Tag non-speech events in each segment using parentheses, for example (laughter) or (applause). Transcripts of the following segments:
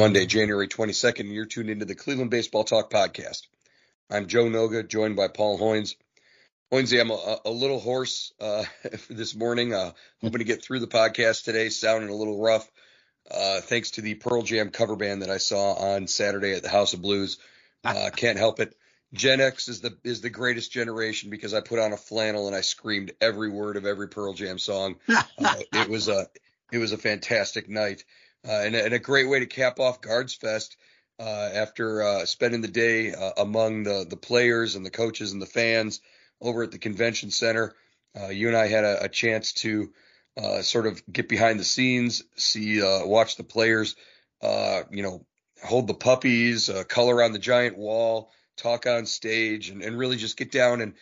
Monday, January 22nd, and you're tuned into the Cleveland Baseball Talk podcast. I'm Joe Noga, joined by Paul Hoynes. Hoynesy, I'm a, a, little hoarse uh, (laughs) this morning. Uh, hoping to get through the podcast today, sounding a little rough. Uh, thanks to the Pearl Jam cover band that I saw on Saturday at the House of Blues. Uh, (laughs) can't help it. Gen X is the is the greatest generation because I put on a flannel and I screamed every word of every Pearl Jam song. (laughs) Uh, it was a it was a fantastic night uh, and, and, a great way to cap off Guards Fest uh, after uh, spending the day uh, among the the players and the coaches and the fans over at the convention center. Uh, you and I had a, a chance to uh, sort of get behind the scenes, see, watch the players, you know, hold the puppies, color on the giant wall, talk on stage, and, and really just get down and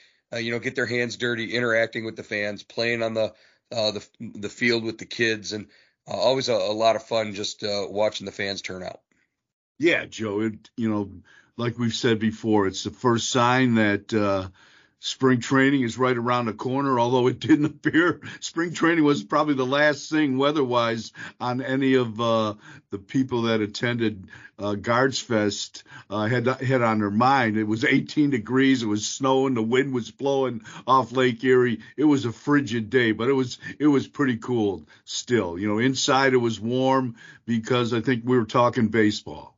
you know get their hands dirty, interacting with the fans, playing on the the the field with the kids, and uh, always a, a, lot of fun just uh, watching the fans turn out. Yeah, Joe. It, you know, like we've said before, it's the first sign that uh, spring training is right around the corner. Although it (laughs) didn't appear, spring training was probably the last thing weather-wise on any of uh, the people that attended uh, Guards Fest uh, had had on their mind. It was 18 degrees. It was snowing. The wind was blowing off Lake Erie. It was a frigid day, but it was it was pretty cool still. You know, inside it was warm because I think we were talking baseball.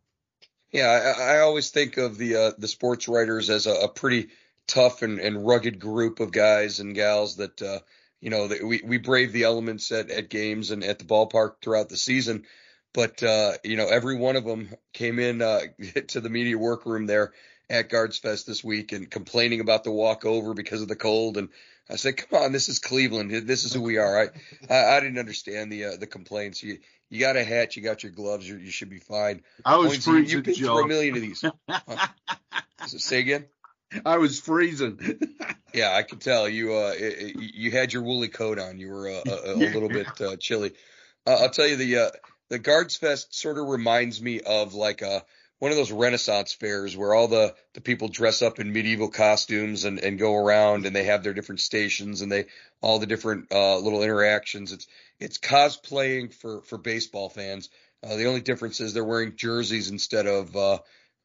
Yeah, I, I always think of the uh, the sports writers as a, a pretty tough and, and rugged group of guys and gals that uh, you know that we we brave the elements at, at games and at the ballpark throughout the season. But uh, you know, every one of them came in uh, (laughs) to the media workroom there at Guards Fest this week and complaining about the walkover because of the cold. And I said, "Come on, this is Cleveland. This is who we are." I I, I didn't understand the uh, the complaints. You you got a hat, you got your gloves, you, you should be fine. I was freezing, you, you Joe. through a million of these. (laughs) say again. I was freezing. (laughs) yeah, I could tell you. Uh, you had your woolly coat on. You were uh, a, a, little bit uh, chilly. Uh, I'll tell you the uh, the Guards Fest sort of reminds me of like a uh, one of those Renaissance fairs where all the the people dress up in medieval costumes and and go around and they have their different stations and they all the different little interactions. It's it's cosplaying for for baseball fans. The only difference is they're wearing jerseys instead of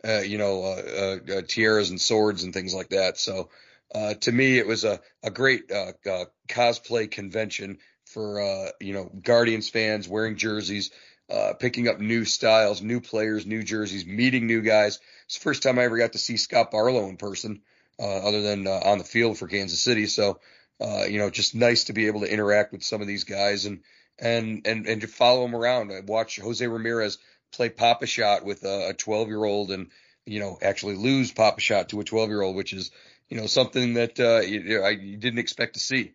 uh, you know, uh, uh, uh, tiaras and swords and things like that. So uh, to me, it was a, a great uh, uh, cosplay convention for, uh, you know, Guardians fans wearing jerseys, uh, picking up new styles, new players, new jerseys, meeting new guys. It's the first time I ever got to see Scott Barlow in person, uh, other than on the field for Kansas City. So, uh, you know, just nice to be able to interact with some of these guys and and and and to follow them around. I watch Jose Ramirez play Pop-A-Shot with a 12 year old and, you know, actually lose Pop-A-Shot to a 12 year old, which is, you know, something that uh, you, I, you didn't expect to see.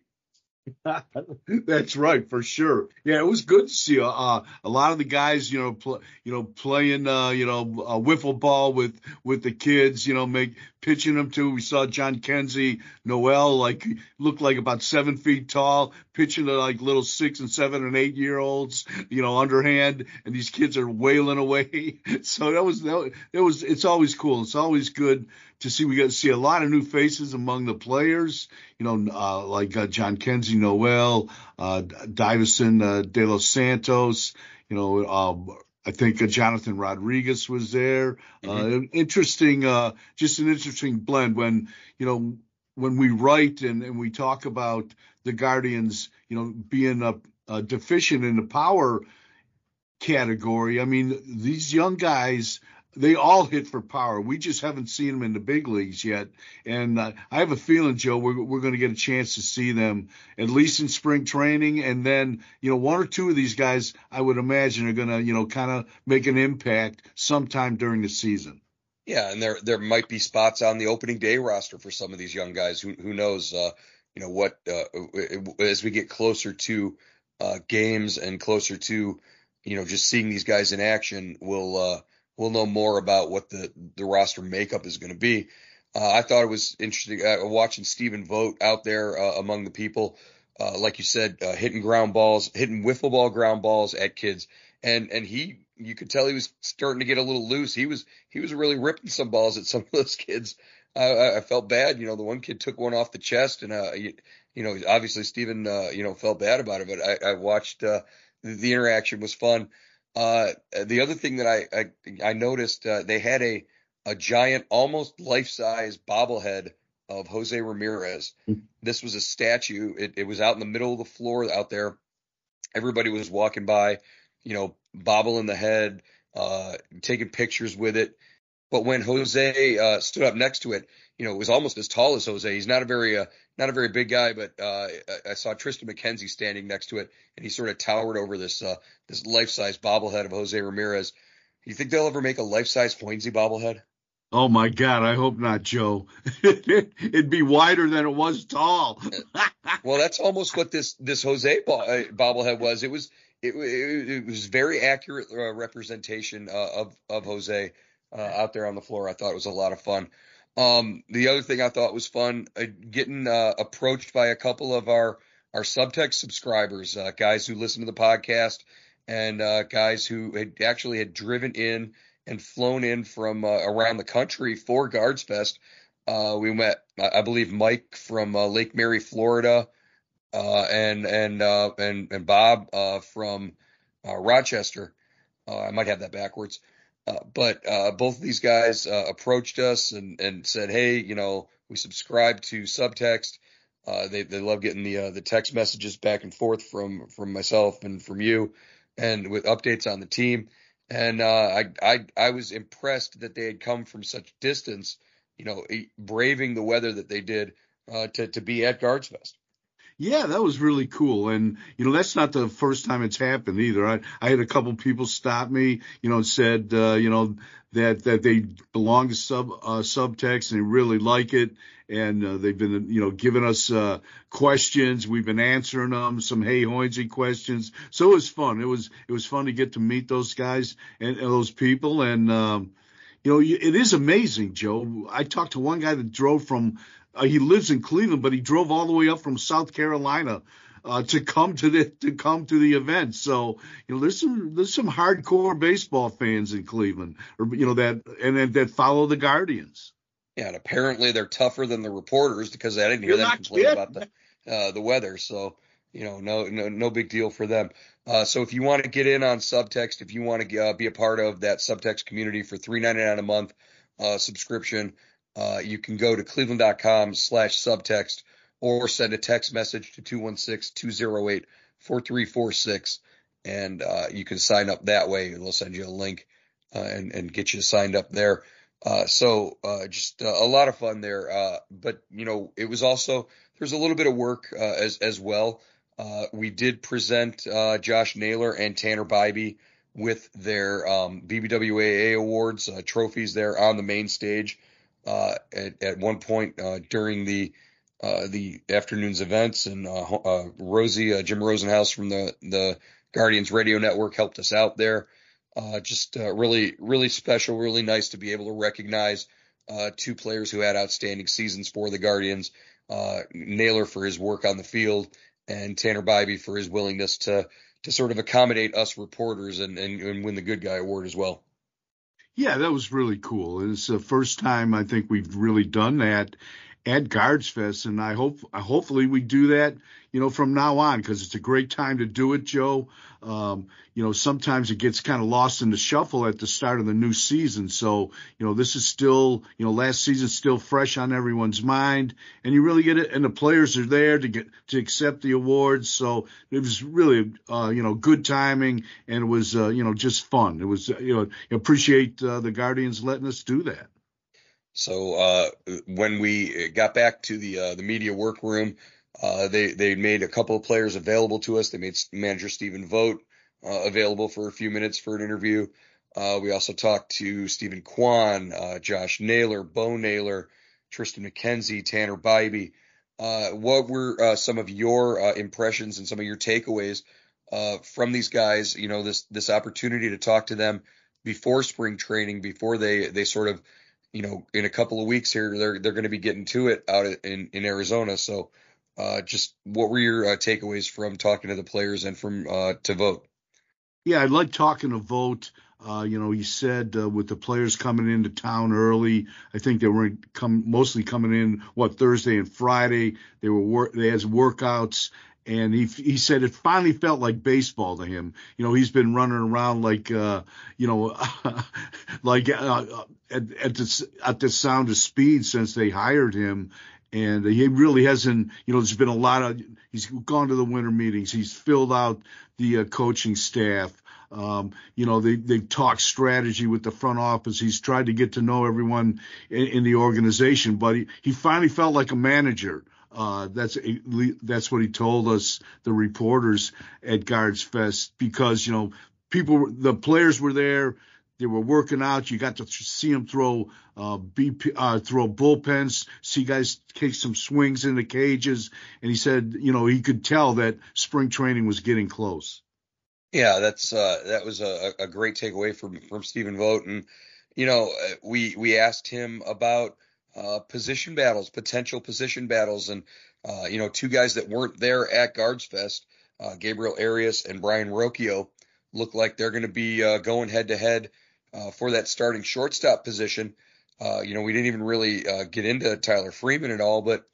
(laughs) That's right, for sure. Yeah, it was good to see uh, uh, a lot of the guys, you know, pl- you know, playing, uh, you know, uh, wiffle ball with with the kids, you know, make pitching them to. We saw Jhonkensy, Noel, like looked like about seven feet tall, pitching to like little six and seven and eight year olds, you know, underhand, and these kids are wailing away. (laughs) so that was that, was it's always cool. It's always good to see. We got to see a lot of new faces among the players. You know, uh, like uh, Kenzie, Noel, uh, Deyvison uh, De Los Santos. You know, um, I think uh, Johnathan Rodriguez was there. Uh, mm-hmm. Interesting, uh, just an interesting blend when you know when we write and, and we talk about the Guardians, you know, being a deficient in the power category. I mean, these young guys they all hit for power. We just haven't seen them in the big leagues yet. And uh, I have a feeling, Joe, we're, we're going to get a chance to see them at least in spring training. And then, you know, one or two of these guys, I would imagine, are going to, you know, kind of make an impact sometime during the season. Yeah, and there there might be spots on the opening day roster for some of these young guys. Who who knows? Uh, you know what? Uh, as we get closer to uh, games and closer to, you know, just seeing these guys in action, we'll uh, we'll know more about what the the roster makeup is going to be. Uh, I thought it was interesting uh, watching Stephen Vogt out there uh, among the people, uh, like you said, uh, hitting ground balls, hitting wiffle ball ground balls at kids, and and he you could tell he was starting to get a little loose. He was he was really ripping some balls at some of those kids. I, I felt bad, you know. The one kid took one off the chest, and uh, you, you know, obviously Stephen, uh, you know, felt bad about it. But I, I watched the interaction was fun. Uh, the other thing that I I, I noticed uh, they had a a giant, almost life size bobblehead of Jose Ramirez. Hmm. This was a statue. It, it was out in the middle of the floor out there. Everybody was walking by, you know, bobbling the head, uh, taking pictures with it. But when Jose uh, stood up next to it, you know, it was almost as tall as Jose. He's not a very uh, not a very big guy, but uh, I saw Triston McKenzie standing next to it, and he sort of towered over this uh, this life size bobblehead of Jose Ramirez. Do you think they'll ever make a life size Hoynesy bobblehead? Oh my God, I hope not, Joe. (laughs) It'd be wider than it was tall. (laughs) well, that's almost what this this Jose uh, bobblehead was. It was it, it, it was very accurate uh, representation uh, of of Jose uh, out there on the floor. I thought it was a lot of fun. Um, the other thing I thought was fun, uh, getting uh, approached by a couple of our our subtext subscribers, guys who listen to the podcast, and guys who had actually had driven in and flown in from uh, around the country for Guards Fest. Uh, we met, I believe, Mike from uh, Lake Mary, Florida, uh, and and uh, and and Bob uh, from Rochester. I might have that backwards, Uh, but uh, both of these guys uh, approached us and and said, "Hey, you know, we subscribe to Subtext. they they love getting the the text messages back and forth from from myself and from you, and with updates on the team." and uh, I, I I was impressed that they had come from such distance, you know, braving the weather that they did uh, to to be at Guards Fest. Yeah, that was really cool, and you know that's not the first time it's happened either. I I had a couple people stop me, you know, and said, uh, you know, that that they belong to sub uh, subtext and they really like it, and uh, they've been you know giving us uh, questions. We've been answering them some Hey Hoynesy questions. So it was fun. It was it was fun to get to meet those guys and, and those people. And um, you know it is amazing, Joe. I talked to one guy that drove from. Uh, he lives in Cleveland, but he drove all the way up from South Carolina uh, to come to the to come to the event. So you know, there's some there's some hardcore baseball fans in Cleveland, or you know that and that follow the Guardians. Yeah, and apparently they're tougher than the reporters because I didn't hear You're them complain kidding. about the uh, the weather. So you know, no no no big deal for them. Uh, so if you want to get in on subtext, if you want to uh, be a part of that subtext community for three ninety nine a month uh, subscription, uh, you can go to cleveland.com slash subtext or send a text message to 216-208-4346 and uh, you can sign up that way. They'll send you a link and and get you signed up there. Uh, so uh, just uh, a lot of fun there. Uh, but you know, it was also there's a little bit of work uh, as as well. Uh, we did present Josh Naylor and Tanner Bibee with their um, BBWAA awards trophies there on the main stage at, at one point during the the afternoon's events. And Rosie Jim Rosenhaus from the the Guardians Radio Network helped us out there. Uh, just uh, really, really special, really nice to be able to recognize uh, two players who had outstanding seasons for the Guardians. Uh, Naylor for his work on the field, and Tanner Bibee for his willingness to to sort of accommodate us reporters and, and, and win the Good Guy Award as well. Yeah, that was really cool. It's the first time I think we've really done that at Guards Fest, and I hope hopefully we do that, you know, from now on because it's a great time to do it, Joe. Um, you know, sometimes it gets kind of lost in the shuffle at the start of the new season. So, you know, this is still, you know, last season's still fresh on everyone's mind, and you really get it. And the players are there to get to accept the awards. So it was really, uh, you know, good timing, and it was, uh, you know, just fun. It was, you know, appreciate uh, the Guardians letting us do that. So uh, when we got back to the uh, the media workroom, uh, they they made a couple of players available to us. They made manager Stephen Vogt uh, available for a few minutes for an interview. Uh, we also talked to Steven Kwan, uh, Josh Naylor, Bo Naylor, Triston McKenzie, Tanner Bibee. what were some of your impressions and some of your takeaways from these guys? You know, this this opportunity to talk to them before spring training, before they they sort of you know, in a couple of weeks here, they're they're going to be getting to it out in in Arizona. So, uh, just what were your uh, takeaways from talking to the players and from uh, to Vogt? Yeah, I like talking to Vogt. Uh, you know, he said uh, with the players coming into town early, I think they were come mostly coming in what Thursday and Friday. They were work, they had workouts, and he he said it finally felt like baseball to him. You know, he's been running around like uh, you know, (laughs) like uh, at, at the at the sound of speed since they hired him, and he really hasn't. You know, there's been a lot of. He's gone to the winter meetings. He's filled out the uh, coaching staff. Um, you know, they they've talked strategy with the front office. He's tried to get to know everyone in, in the organization, but he, he finally felt like a manager. Uh, that's that's what he told us, the reporters at Guards Fest, because you know people, the players were there, they were working out. You got to see them throw uh, BP, uh, throw bullpens, see guys take some swings in the cages, and he said, you know, he could tell that spring training was getting close. Yeah, that's uh, that was a, a great takeaway from from Stephen Vogt, and you know, uh, we we asked him about uh, position battles, potential position battles, and uh, you know, two guys that weren't there at Guards Fest, uh, Gabriel Arias and Brayan Rocchio, look like they're going to be uh, going head to head for that starting shortstop position. Uh, you know, we didn't even really uh, get into Tyler Freeman at all, but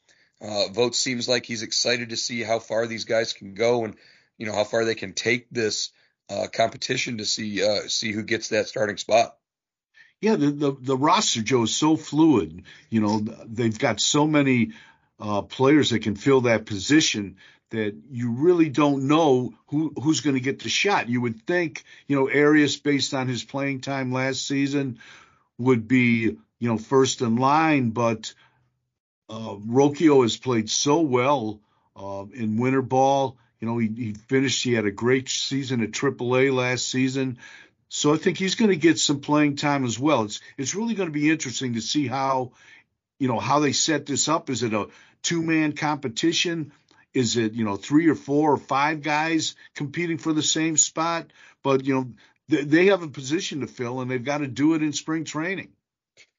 Vogt seems like he's excited to see how far these guys can go and you know how far they can take this competition to see see who gets that starting spot yeah, the, the, the roster, Joe, is so fluid. You know, they've got so many uh, players that can fill that position that you really don't know who who's going to get the shot. You would think, you know, Arias, based on his playing time last season, would be, you know, first in line, but uh, has played so well uh, in winter ball. You know, he, he finished. He had a great season at AAA last season. So I think he's going to get some playing time as well. It's it's really going to be interesting to see how you know how they set this up. Is it a two man competition? Is it you know three or four or five guys competing for the same spot? But you know they, they have a position to fill and they've got to do it in spring training.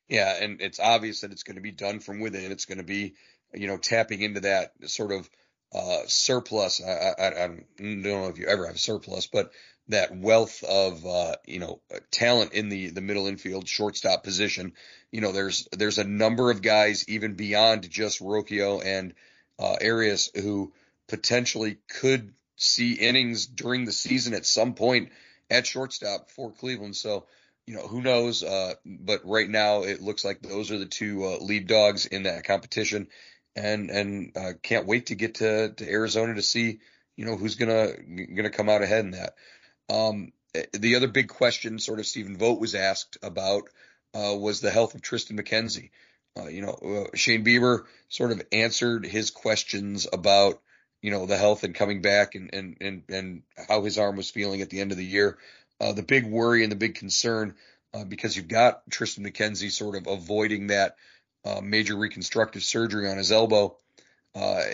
Yeah, and it's obvious that it's going to be done from within. It's going to be you know tapping into that sort of uh, surplus. I, I, I, don't know if you ever have surplus, but that wealth of uh, you know talent in the the middle infield shortstop position. You know, there's there's a number of guys even beyond just Rocchio and uh, Arias who potentially could see innings during the season at some point at shortstop for Cleveland. So you know who knows, uh, but right now it looks like those are the two uh, lead dogs in that competition, and and uh, can't wait to get to to Arizona to see you know who's gonna gonna come out ahead in that. Um, eh, the other big question, sort of Stephen Vogt was asked about, uh, was the health of Triston McKenzie. Uh, you know, uh, Shane Bieber sort of answered his questions about, you know, the health and coming back and and and and how his arm was feeling at the end of the year. Uh, the big worry and the big concern, uh, because you've got Triston McKenzie sort of avoiding that uh, major reconstructive surgery on his elbow.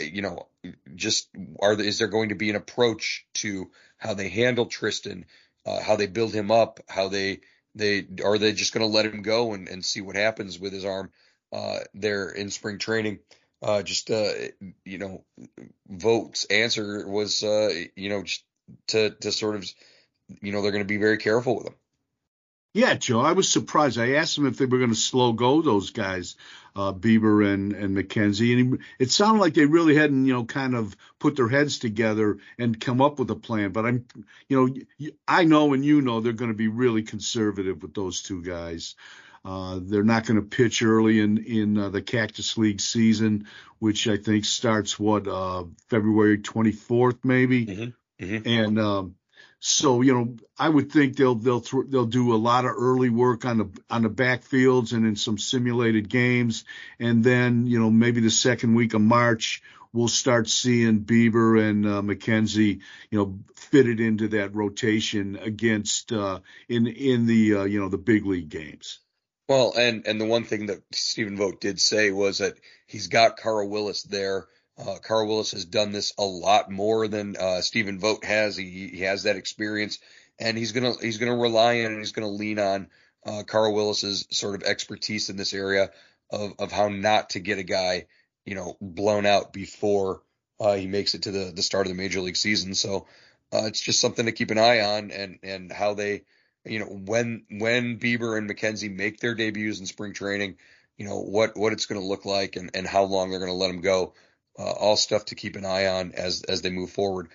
you know, just are is there going to be an approach to how they handle Triston, uh, how they build him up, how they they are they just going to let him go and, and see what happens with his arm uh, there in spring training. Uh, just uh, you know, Vogt's answer was uh, you know just to to sort of you know they're going to be very careful with him. Yeah, Joe, I was surprised. I asked them if they were going to slow go those guys, uh, Bieber and and McKenzie, and he, it sounded like they really hadn't, you know, kind of put their heads together and come up with a plan. But I'm, you know, I know and you know they're going to be really conservative with those two guys. Uh, they're not going to pitch early in in uh, the Cactus League season, which I think starts what uh, February 24th, maybe. Mm-hmm. Mm-hmm. And um, so you know, I would think they'll they'll th- they'll do a lot of early work on the on the backfields and in some simulated games, and then you know maybe the second week of March we'll start seeing Bieber and uh, McKenzie, you know, fitted into that rotation against uh, in in the uh, you know the big league games. Well, and and the one thing that Stephen Vogt did say was that he's got Carl Willis there uh, Carl Willis has done this a lot more than uh, Stephen Vogt has. He, he has that experience, and he's gonna he's gonna rely on and he's gonna lean on uh, Carl Willis's sort of expertise in this area of of how not to get a guy you know blown out before uh, he makes it to the the start of the major league season. So uh, it's just something to keep an eye on, and and how they you know when when Bieber and McKenzie make their debuts in spring training, you know what what it's going to look like and and how long they're going to let them go all stuff to keep an eye on as as they move forward.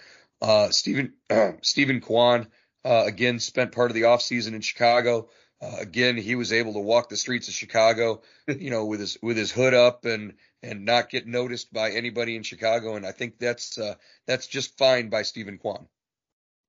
Steven (clears throat) Steven Kwan again spent part of the offseason in Chicago. Uh, again, he was able to walk the streets of Chicago, (laughs) you know, with his with his hood up and and not get noticed by anybody in Chicago. And I think that's uh, that's just fine by Steven Kwan.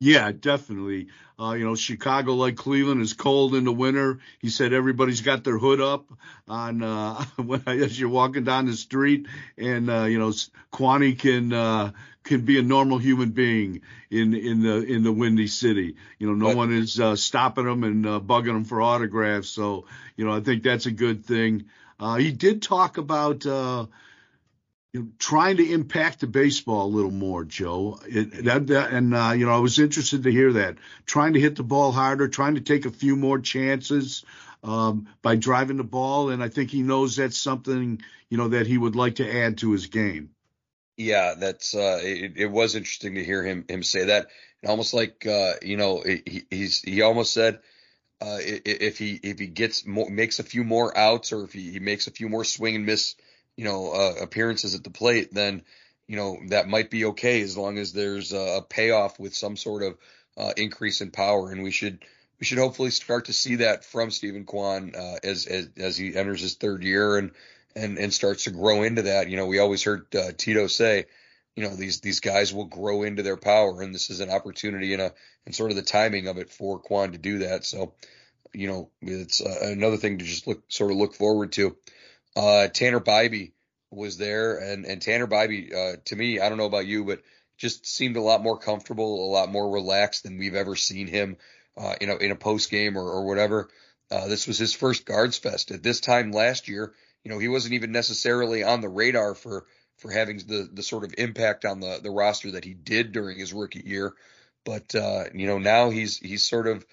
Yeah, definitely. Uh, you know, Chicago, like Cleveland, is cold in the winter. He said everybody's got their hood up on uh, (laughs) when as you're walking down the street, and uh, you know, Kwani can uh, can be a normal human being in in the in the windy city. You know, no but, one is uh, stopping him and uh, bugging him for autographs. So, you know, I think that's a good thing. Uh, he did talk about uh, you know, trying to impact the baseball a little more, Joe. It, that, that, and uh, you know, I was interested to hear that. Trying to hit the ball harder, trying to take a few more chances um, by driving the ball, and I think he knows that's something you know that he would like to add to his game. Yeah, that's uh, it, it was interesting to hear him him say that. Almost like uh, you know, he, he's he almost said uh, if he if he gets more, makes a few more outs or if he, he makes a few more swing and miss you know, uh, appearances at the plate, then, you know, that might be okay as long as there's a payoff with some sort of uh, increase in power. And we should, we should hopefully start to see that from Steven Kwan uh, as, as, as he enters his third year and, and, and starts to grow into that. You know, we always heard uh, Tito say, you know, these, these guys will grow into their power and this is an opportunity and a, and sort of the timing of it for Kwan to do that. So, you know, it's uh, another thing to just look, sort of look forward to. Uh, Tanner Bibee was there, and and Tanner Bibee, uh, to me, I don't know about you, but just seemed a lot more comfortable, a lot more relaxed than we've ever seen him, uh, you know, in a post game or, or whatever. Uh, this was his first Guards Fest. At this time last year, you know, he wasn't even necessarily on the radar for for having the the sort of impact on the the roster that he did during his rookie year. But uh, you know, now he's he's sort of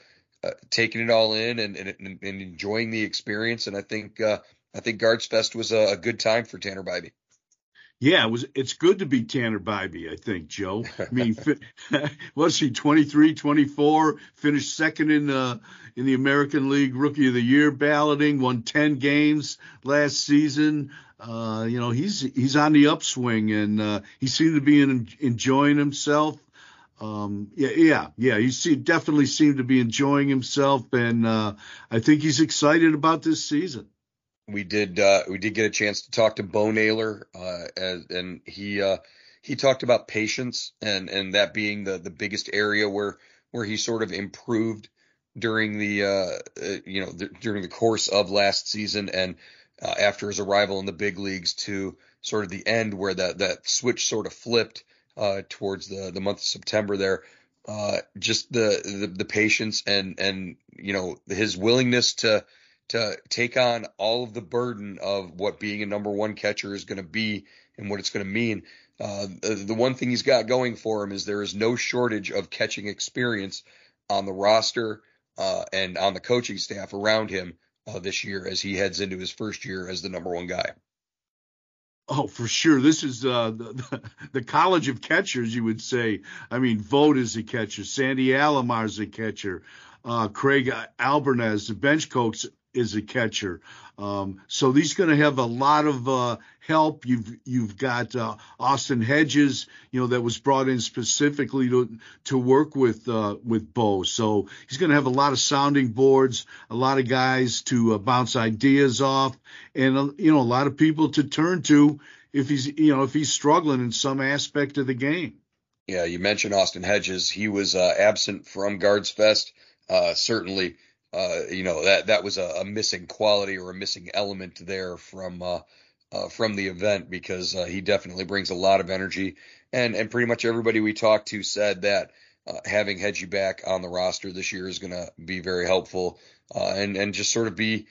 uh, taking it all in and, and, and enjoying the experience. And I think uh, I think Guards Fest was a, a good time for Tanner Bibee. Yeah, it was. It's good to be Tanner Bibee, I think, Joe. (laughs) I mean, was (laughs) he 23, 24? Finished second in the in the American League Rookie of the Year balloting. Won 10 games last season. Uh, you know, he's he's on the upswing, and uh, he seemed to be in, enjoying himself. Um, yeah, yeah, yeah. He see, definitely seemed to be enjoying himself, and uh, I think he's excited about this season we did uh, we did get a chance to talk to Bo Naylor, uh, and, and he uh, he talked about patience and and that being the the biggest area where where he sort of improved during the uh, uh, you know the, during the course of last season and uh, after his arrival in the big leagues to sort of the end where that that switch sort of flipped towards the the month of September there. just the, the the patience and and you know his willingness to to take on all of the burden of what being a number one catcher is going to be and what it's going to mean. Uh, the, the, one thing he's got going for him is there is no shortage of catching experience on the roster uh, and on the coaching staff around him uh, this year as he heads into his first year as the number one guy. Oh, for sure. This is uh, the, the, college of catchers, you would say. I mean, Vogt is a catcher. Sandy Alomar is a catcher. Uh, Craig Albernaz, the bench coach, is a catcher. Um, so he's going to have a lot of uh, help. You've you've got uh, Austin Hedges, you know, that was brought in specifically to to work with uh, with Bo. So he's going to have a lot of sounding boards, a lot of guys to uh, bounce ideas off, and uh, you know, a lot of people to turn to if he's you know if he's struggling in some aspect of the game. Yeah, you mentioned Austin Hedges. He was uh, absent from Guards Fest. certainly uh, you know that that was a, a, missing quality or a missing element there from uh, uh, from the event because uh, he definitely brings a lot of energy and and pretty much everybody we talked to said that uh, having Hedgie back on the roster this year is going to be very helpful uh, and and just sort of be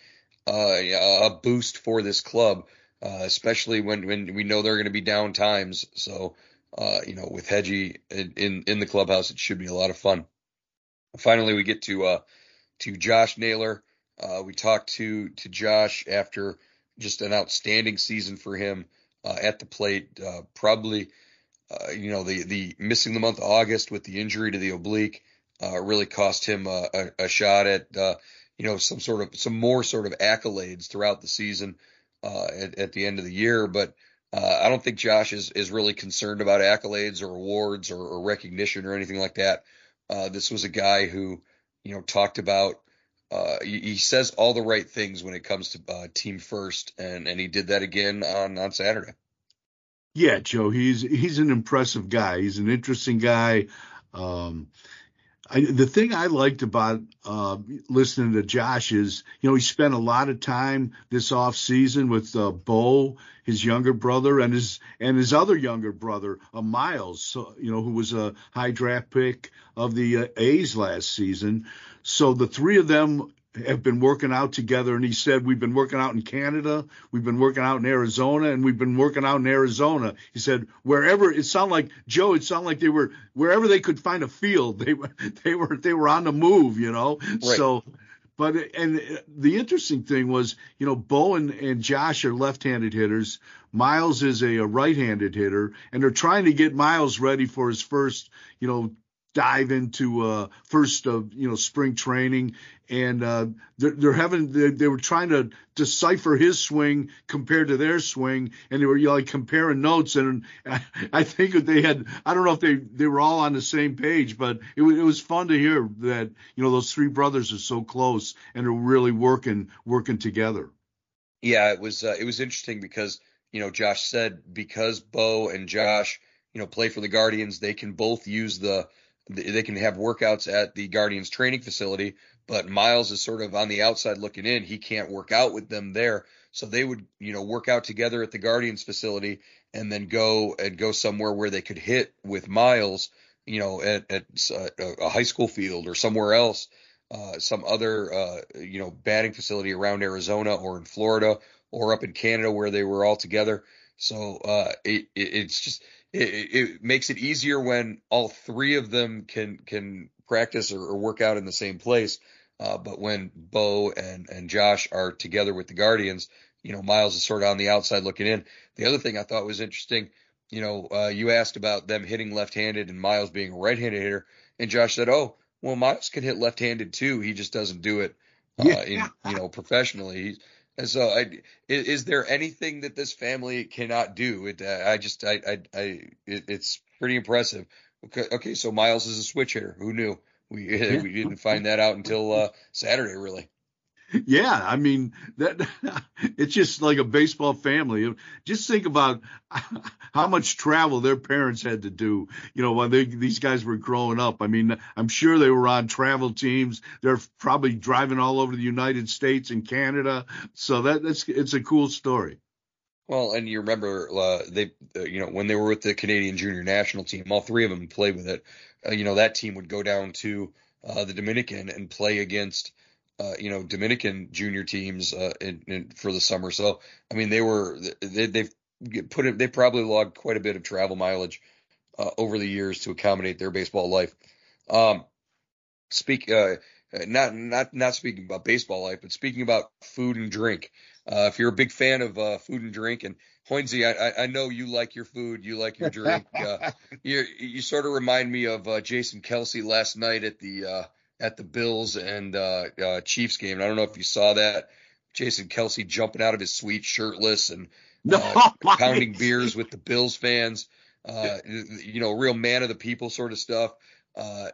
a boost for this club, especially when when we know they're going to be down times. So you know with Hedgie in, in, in the clubhouse, it should be a lot of fun. Finally, we get to to Josh Naylor. Uh, we talked to to Josh after just an outstanding season for him uh, at the plate. Uh, probably, uh, you know, the the missing the month of August with the injury to the oblique uh, really cost him a, a, a shot at uh, you know some sort of some more sort of accolades throughout the season at, at, the end of the year. But I don't think Josh is is really concerned about accolades or awards or, or recognition or anything like that. This was a guy who, you know, talked about. Uh, he, he, says all the right things when it comes to uh, team first, and and he did that again on on Saturday. Yeah, Joe, he's he's an impressive guy. He's an interesting guy. Um, I, the thing I liked about uh, listening to Josh is, you know, he spent a lot of time this off season with uh, Bo, his younger brother, and his and his other younger brother, uh, Miles, so, you know, who was a high draft pick of the uh, A's last season. So the three of them have been working out together. And he said, We've been working out in Canada, we've been working out in Arizona, and we've been working out in Arizona. He said, Wherever it sounded like Joe, it sounded like they were wherever they could find a field, they were (laughs) they were they were on the move, you know. Right. So but and the interesting thing was, you know, Bo and, and Josh are left-handed hitters. Miles is a, a right-handed hitter, and they're trying to get Miles ready for his first, you know, dive into uh, first of you know spring training, and uh, they're, they're having they, they, were trying to decipher his swing compared to their swing, and they were you know, like comparing notes. And (laughs) I, think they had I don't know if they they were all on the same page, but it was it was fun to hear that you know those three brothers are so close and are really working working together. Yeah, it was uh, it was interesting because you know Josh said because Bo and Josh you know play for the Guardians, they can both use the they can have workouts at the Guardians training facility, but Miles is sort of on the outside looking in. He can't work out with them there. So they would, you know, work out together at the Guardians facility and then go and go somewhere where they could hit with Miles, you know, at, at uh, a high school field or somewhere else, uh, some other, uh, you know, batting facility around Arizona or in Florida or up in Canada where they were all together. So uh, it, it, it's just it, it, makes it easier when all three of them can can practice or, or work out in the same place. Uh, but when Bo and and Josh are together with the Guardians, you know Miles is sort of on the outside looking in. The other thing I thought was interesting, you know, uh, you asked about them hitting left-handed and Miles being a right-handed hitter, and Josh said, "Oh, well, Miles can hit left-handed too. He just doesn't do it, uh, yeah. in, you know, professionally." He's so, I, is, is, there anything that this family cannot do? It, uh, I just, I, I, I it, it's pretty impressive. Okay, okay, so Miles is a switch hitter. Who knew? We (laughs) yeah. we didn't find that out until uh, Saturday, really. Yeah, I mean that (laughs) it's just like a baseball family. Just think about (laughs) how much travel their parents had to do. You know, when they, these guys were growing up. I mean, I'm sure they were on travel teams. They're probably driving all over the United States and Canada. So that that's it's a cool story. Well, and you remember uh, they, uh, you know, when they were with the Canadian junior national team, all three of them played with it. Uh, you know, that team would go down to uh, the Dominican and play against uh, you know Dominican junior teams uh, in, in, for the summer. So I mean they were they, they've put it they probably logged quite a bit of travel mileage uh, over the years to accommodate their baseball life. Um, speak uh, not not not speaking about baseball life, but speaking about food and drink. Uh, if you're a big fan of uh, food and drink, and Hoynesy, I, I know you like your food, you like your drink. Uh, (laughs) you you sort of remind me of uh, Jason Kelce last night at the uh, at the Bills and uh, uh, Chiefs game. And I don't know if you saw that. Jason Kelce jumping out of his suite shirtless and no, (laughs) uh, pounding beers with the Bills fans. Uh, you know, real man of the people sort of stuff. Uh,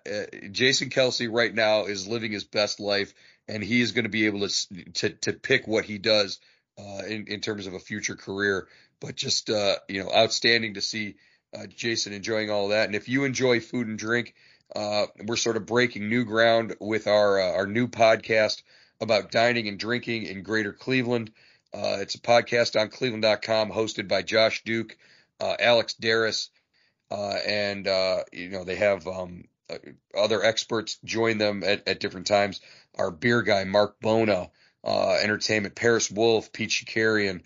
Jason Kelce right now is living his best life, and he is going to be able to to to pick what he does uh, in in terms of a future career. But just uh, you know, outstanding to see uh, Jason enjoying all that. And if you enjoy food and drink, uh, we're sort of breaking new ground with our uh, our new podcast about dining and drinking in Greater Cleveland. Uh, it's a podcast on Cleveland.com, hosted by Josh Duke, uh, Alex Darus, uh, and uh, you know they have um, other experts join them at, at, different times. Our beer guy Marc Bona, entertainment Paris Wolfe, Pete Chakerian.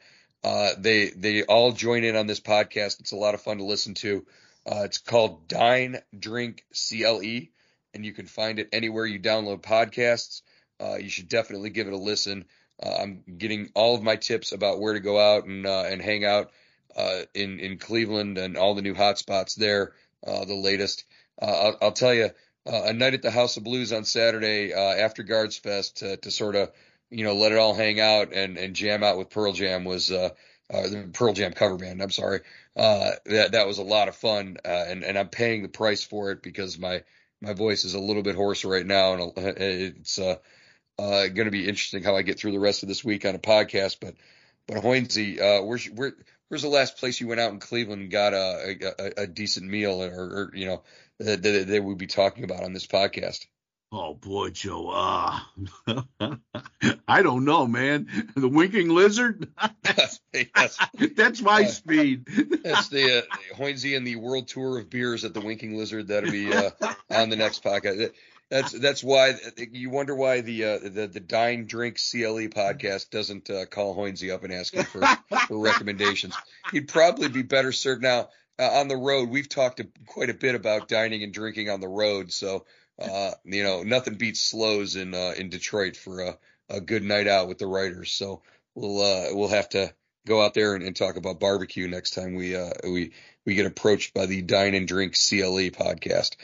they they all join in on this podcast. It's a lot of fun to listen to. Uh, it's called Dine Drink CLE, and you can find it anywhere you download podcasts. Uh, you should definitely give it a listen. Uh, I'm getting all of my tips about where to go out and uh, and hang out uh, in in Cleveland and all the new hotspots there. Uh, the latest. I'll, I'll, tell you, a night at the House of Blues on Saturday after Guards Fest to, to, sort of you know let it all hang out and and jam out with Pearl Jam was uh, the Pearl Jam cover band. I'm sorry. Uh, that that was a lot of fun, uh, and and I'm paying the price for it because my my voice is a little bit hoarse right now, and it's uh, uh, going to be interesting how I get through the rest of this week on a podcast. But but Hoynesy, uh, where's where where's the last place you went out in Cleveland and got a a, a decent meal, or, or you know that, that, that we'd be talking about on this podcast? Oh boy, Joe. Uh, (laughs) I don't know, man. The winking lizard. that's, (laughs) yes. (laughs) that's my uh, speed. that's the uh, Hoynesy and the World Tour of Beers at the Winking Lizard. That'll be uh, on the next podcast. That's that's why you wonder why the uh, the the Dine Drink CLE podcast doesn't uh, call Hoynesy up and ask him for, for recommendations. He'd probably be better served now uh, on the road. We've talked a, quite a bit about dining and drinking on the road, so uh, you know nothing beats Slows in uh, in Detroit for a, a good night out with the writers. So we'll uh, we'll have to go out there and, and talk about barbecue next time we uh, we we get approached by the Dine and Drink CLE podcast.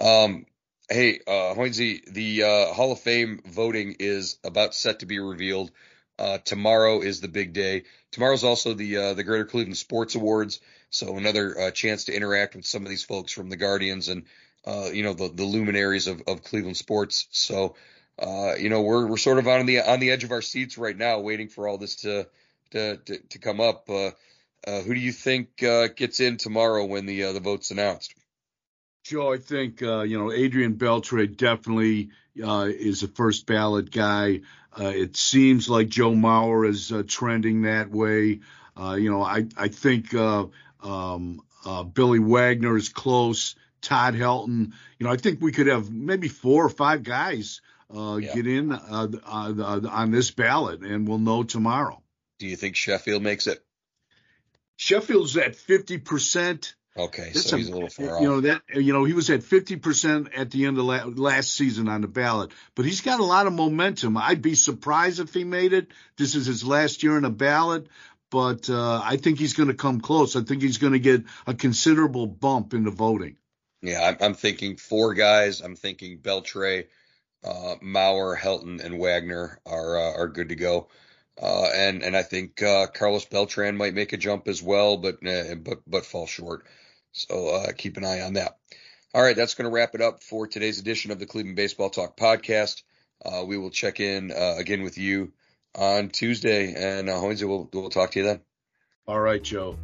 Um, Hey, uh, Hoynesy, the uh, Hall of Fame voting is about set to be revealed. Uh, tomorrow is the big day. Tomorrow's also the uh, the Greater Cleveland Sports Awards, so another uh, chance to interact with some of these folks from the Guardians and uh, you know the, the luminaries of, of Cleveland sports. So uh, you know we're we're sort of on the on the edge of our seats right now, waiting for all this to to to, to come up. Uh, uh, who do you think uh, gets in tomorrow when the uh, the vote's announced? Joe, I think uh, you know Adrian Beltre definitely uh, is a first ballot guy. Uh, it seems like Joe Mauer is uh, trending that way. Uh, you know, I I think uh, um, Billy Wagner is close. Todd Helton. You know, I think we could have maybe four or five guys uh, yeah. get in uh, uh, on this ballot, and we'll know tomorrow. Do you think Sheffield makes it? Sheffield's at fifty percent. Okay, That's so he's a, a little far you off. You know that you know he was at 50% at the end of la- last season on the ballot, but he's got a lot of momentum. I'd be surprised if he made it. This is his last year in a ballot, but uh, I think he's going to come close. I think he's going to get a considerable bump in the voting. Yeah, I'm, I'm thinking four guys. I'm thinking Beltre, uh, Mauer, Helton, and Wagner are uh, are good to go. Uh, and and I think uh, Carlos Beltran might make a jump as well, but uh, but but fall short. So uh, keep an eye on that. All right, that's going to wrap it up for today's edition of the Cleveland Baseball Talk podcast. Uh, we will check in uh, again with you on Tuesday, and uh, we'll, we'll talk to you then. All right, Joe.